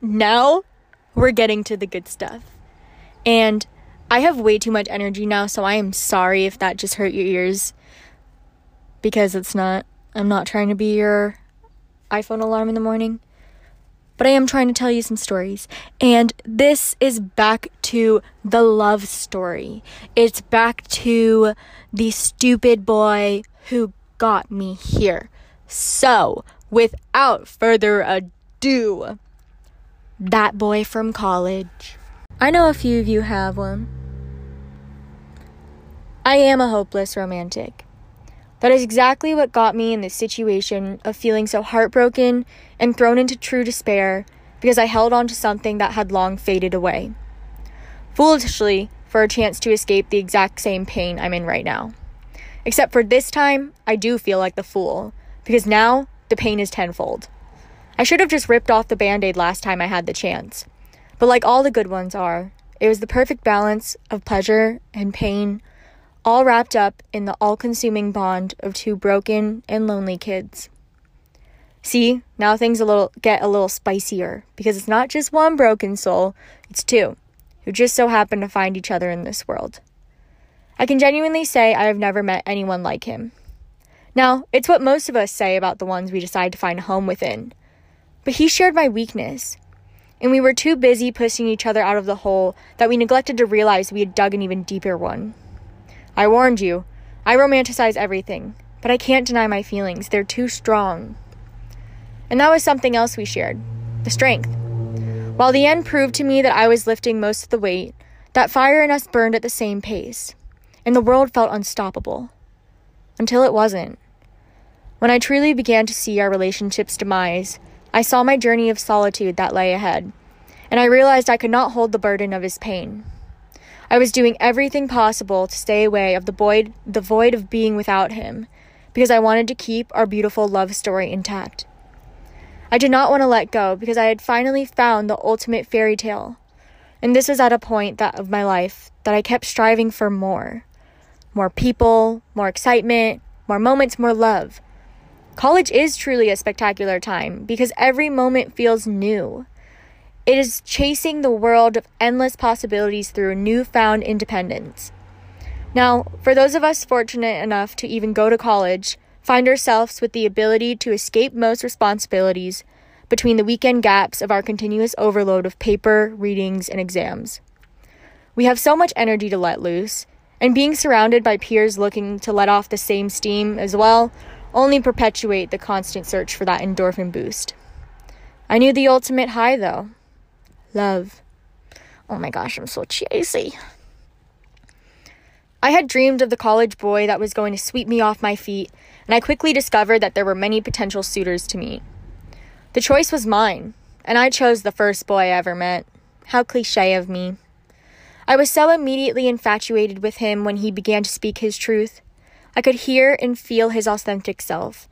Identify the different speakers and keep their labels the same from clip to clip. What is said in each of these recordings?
Speaker 1: Now we're getting to the good stuff. And I have way too much energy now, so I am sorry if that just hurt your ears. Because it's not. I'm not trying to be your iPhone alarm in the morning. But I am trying to tell you some stories. And this is back to the love story. It's back to the stupid boy who got me here. So, without further ado, that boy from college. I know a few of you have one. I am a hopeless romantic. That is exactly what got me in this situation of feeling so heartbroken and thrown into true despair because I held on to something that had long faded away. Foolishly, for a chance to escape the exact same pain I'm in right now. Except for this time, I do feel like the fool, because now the pain is tenfold. I should have just ripped off the band aid last time I had the chance. But like all the good ones are, it was the perfect balance of pleasure and pain, all wrapped up in the all consuming bond of two broken and lonely kids. See, now things a little get a little spicier because it's not just one broken soul, it's two who just so happen to find each other in this world. I can genuinely say I have never met anyone like him. Now, it's what most of us say about the ones we decide to find a home within. But he shared my weakness, and we were too busy pushing each other out of the hole that we neglected to realize we had dug an even deeper one. I warned you, I romanticize everything, but I can't deny my feelings. They're too strong. And that was something else we shared the strength. While the end proved to me that I was lifting most of the weight, that fire in us burned at the same pace, and the world felt unstoppable. Until it wasn't. When I truly began to see our relationship's demise, I saw my journey of solitude that lay ahead, and I realized I could not hold the burden of his pain. I was doing everything possible to stay away of the void, the void of being without him, because I wanted to keep our beautiful love story intact. I did not want to let go because I had finally found the ultimate fairy tale. And this was at a point that of my life that I kept striving for more. More people, more excitement, more moments, more love. College is truly a spectacular time because every moment feels new. It is chasing the world of endless possibilities through newfound independence. Now, for those of us fortunate enough to even go to college, find ourselves with the ability to escape most responsibilities between the weekend gaps of our continuous overload of paper, readings, and exams. We have so much energy to let loose, and being surrounded by peers looking to let off the same steam as well only perpetuate the constant search for that endorphin boost. I knew the ultimate high though. Love. Oh my gosh, I'm so cheesy. I had dreamed of the college boy that was going to sweep me off my feet and I quickly discovered that there were many potential suitors to meet. The choice was mine, and I chose the first boy I ever met. How cliche of me. I was so immediately infatuated with him when he began to speak his truth. I could hear and feel his authentic self,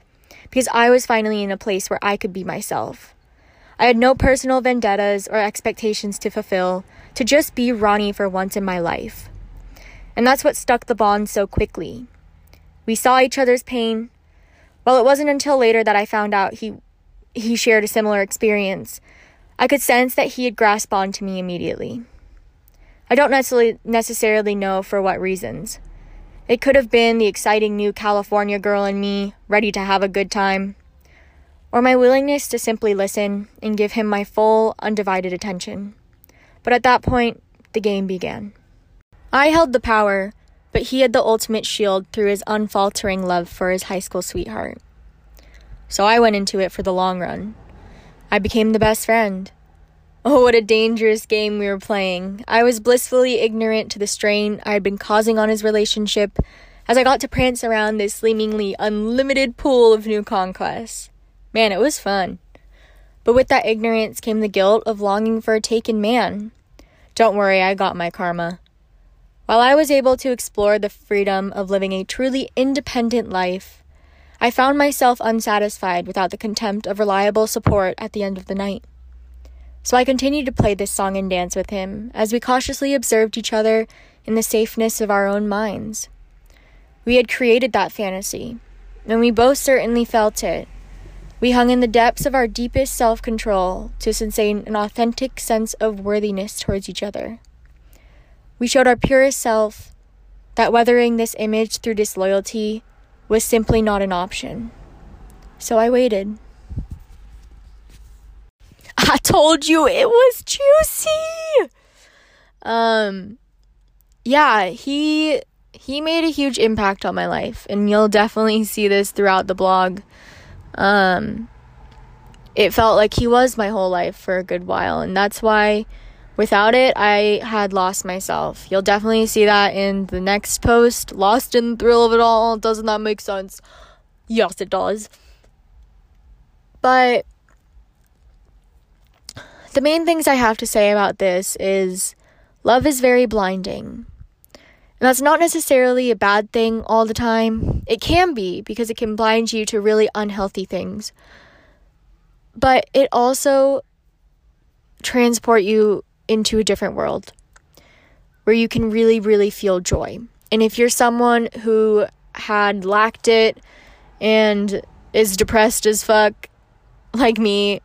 Speaker 1: because I was finally in a place where I could be myself. I had no personal vendettas or expectations to fulfill, to just be Ronnie for once in my life. And that's what stuck the bond so quickly. We saw each other's pain. Well, it wasn't until later that I found out he he shared a similar experience. I could sense that he had grasped onto me immediately. I don't necessarily necessarily know for what reasons. It could have been the exciting new California girl in me, ready to have a good time, or my willingness to simply listen and give him my full, undivided attention. But at that point, the game began. I held the power, but he had the ultimate shield through his unfaltering love for his high school sweetheart. So I went into it for the long run. I became the best friend. Oh, what a dangerous game we were playing. I was blissfully ignorant to the strain I had been causing on his relationship as I got to prance around this seemingly unlimited pool of new conquests. Man, it was fun. But with that ignorance came the guilt of longing for a taken man. Don't worry, I got my karma. While I was able to explore the freedom of living a truly independent life, I found myself unsatisfied without the contempt of reliable support at the end of the night. So I continued to play this song and dance with him as we cautiously observed each other in the safeness of our own minds. We had created that fantasy, and we both certainly felt it. We hung in the depths of our deepest self control to sustain an authentic sense of worthiness towards each other. We showed our purest self that weathering this image through disloyalty was simply not an option. So I waited. I told you it was juicy. Um yeah, he he made a huge impact on my life and you'll definitely see this throughout the blog. Um it felt like he was my whole life for a good while and that's why without it I had lost myself. You'll definitely see that in the next post, lost in the thrill of it all. Doesn't that make sense? Yes, it does. But the main things I have to say about this is love is very blinding. And that's not necessarily a bad thing all the time. It can be because it can blind you to really unhealthy things. But it also transport you into a different world where you can really really feel joy. And if you're someone who had lacked it and is depressed as fuck like me,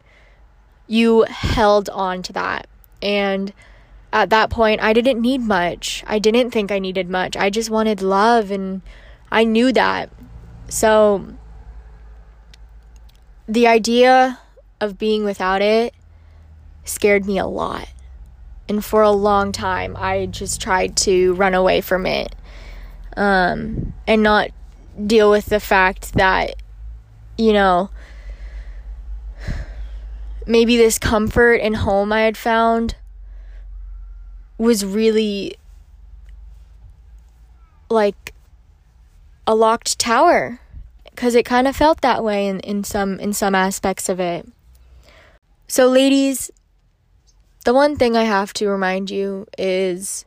Speaker 1: you held on to that. And at that point, I didn't need much. I didn't think I needed much. I just wanted love, and I knew that. So, the idea of being without it scared me a lot. And for a long time, I just tried to run away from it um, and not deal with the fact that, you know, maybe this comfort and home I had found was really like a locked tower because it kind of felt that way in, in some in some aspects of it. So ladies, the one thing I have to remind you is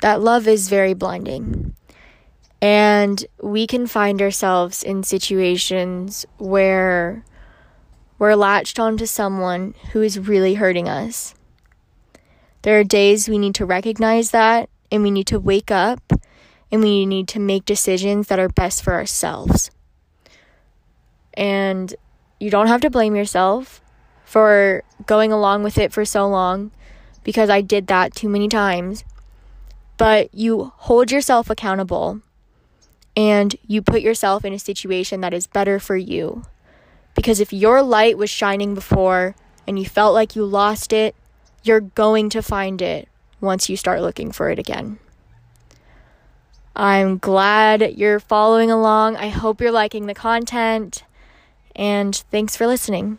Speaker 1: that love is very blinding. And we can find ourselves in situations where we're latched onto someone who is really hurting us. There are days we need to recognize that and we need to wake up and we need to make decisions that are best for ourselves. And you don't have to blame yourself for going along with it for so long because I did that too many times. But you hold yourself accountable and you put yourself in a situation that is better for you. Because if your light was shining before and you felt like you lost it, you're going to find it once you start looking for it again. I'm glad you're following along. I hope you're liking the content. And thanks for listening.